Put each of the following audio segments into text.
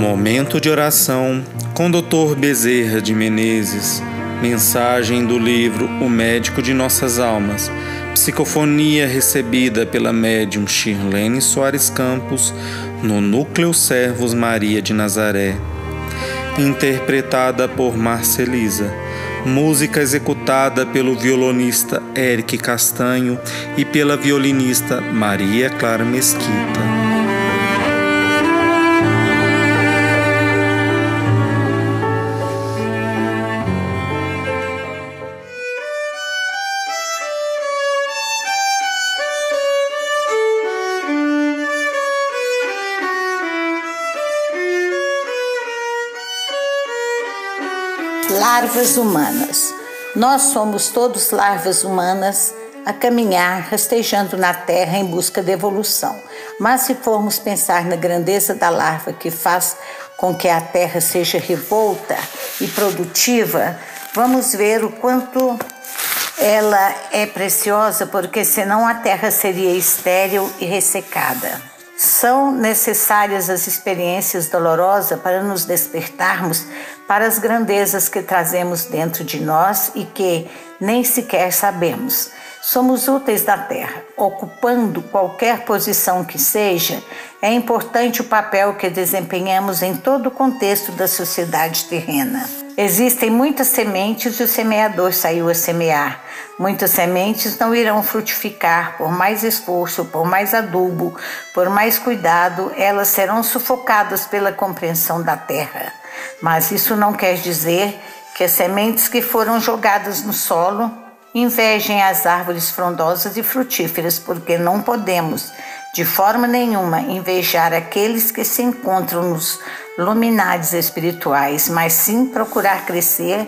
Momento de oração com Dr. Bezerra de Menezes. Mensagem do livro O Médico de Nossas Almas. Psicofonia recebida pela médium Shirlene Soares Campos no Núcleo Servos Maria de Nazaré. Interpretada por Marcelisa. Música executada pelo violonista Eric Castanho e pela violinista Maria Clara Mesquita. Larvas humanas. Nós somos todos larvas humanas a caminhar rastejando na Terra em busca de evolução. Mas se formos pensar na grandeza da larva que faz com que a Terra seja revolta e produtiva, vamos ver o quanto ela é preciosa, porque senão a Terra seria estéril e ressecada. São necessárias as experiências dolorosas para nos despertarmos para as grandezas que trazemos dentro de nós e que nem sequer sabemos. Somos úteis da Terra. Ocupando qualquer posição que seja, é importante o papel que desempenhamos em todo o contexto da sociedade terrena. Existem muitas sementes e o semeador saiu a semear. Muitas sementes não irão frutificar, por mais esforço, por mais adubo, por mais cuidado, elas serão sufocadas pela compreensão da terra. Mas isso não quer dizer que as sementes que foram jogadas no solo invejem as árvores frondosas e frutíferas, porque não podemos, de forma nenhuma, invejar aqueles que se encontram nos luminares espirituais, mas sim procurar crescer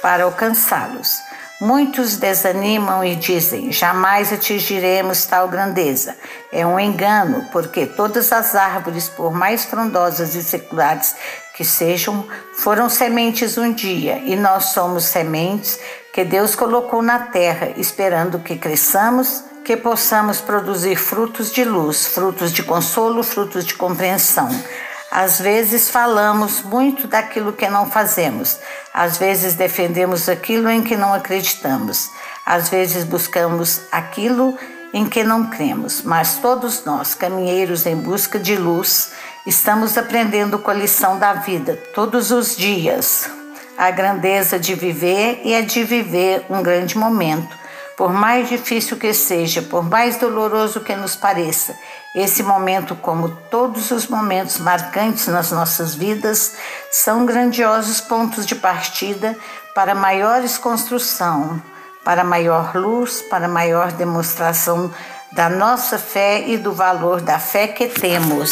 para alcançá-los. Muitos desanimam e dizem: jamais atingiremos tal grandeza. É um engano, porque todas as árvores, por mais frondosas e seculares que sejam, foram sementes um dia, e nós somos sementes que Deus colocou na terra, esperando que cresçamos, que possamos produzir frutos de luz, frutos de consolo, frutos de compreensão. Às vezes falamos muito daquilo que não fazemos, às vezes defendemos aquilo em que não acreditamos, às vezes buscamos aquilo em que não cremos, mas todos nós, caminheiros em busca de luz, estamos aprendendo com a lição da vida todos os dias. A grandeza de viver e a de viver um grande momento por mais difícil que seja, por mais doloroso que nos pareça, esse momento, como todos os momentos marcantes nas nossas vidas, são grandiosos pontos de partida para maiores construção, para maior luz, para maior demonstração da nossa fé e do valor da fé que temos.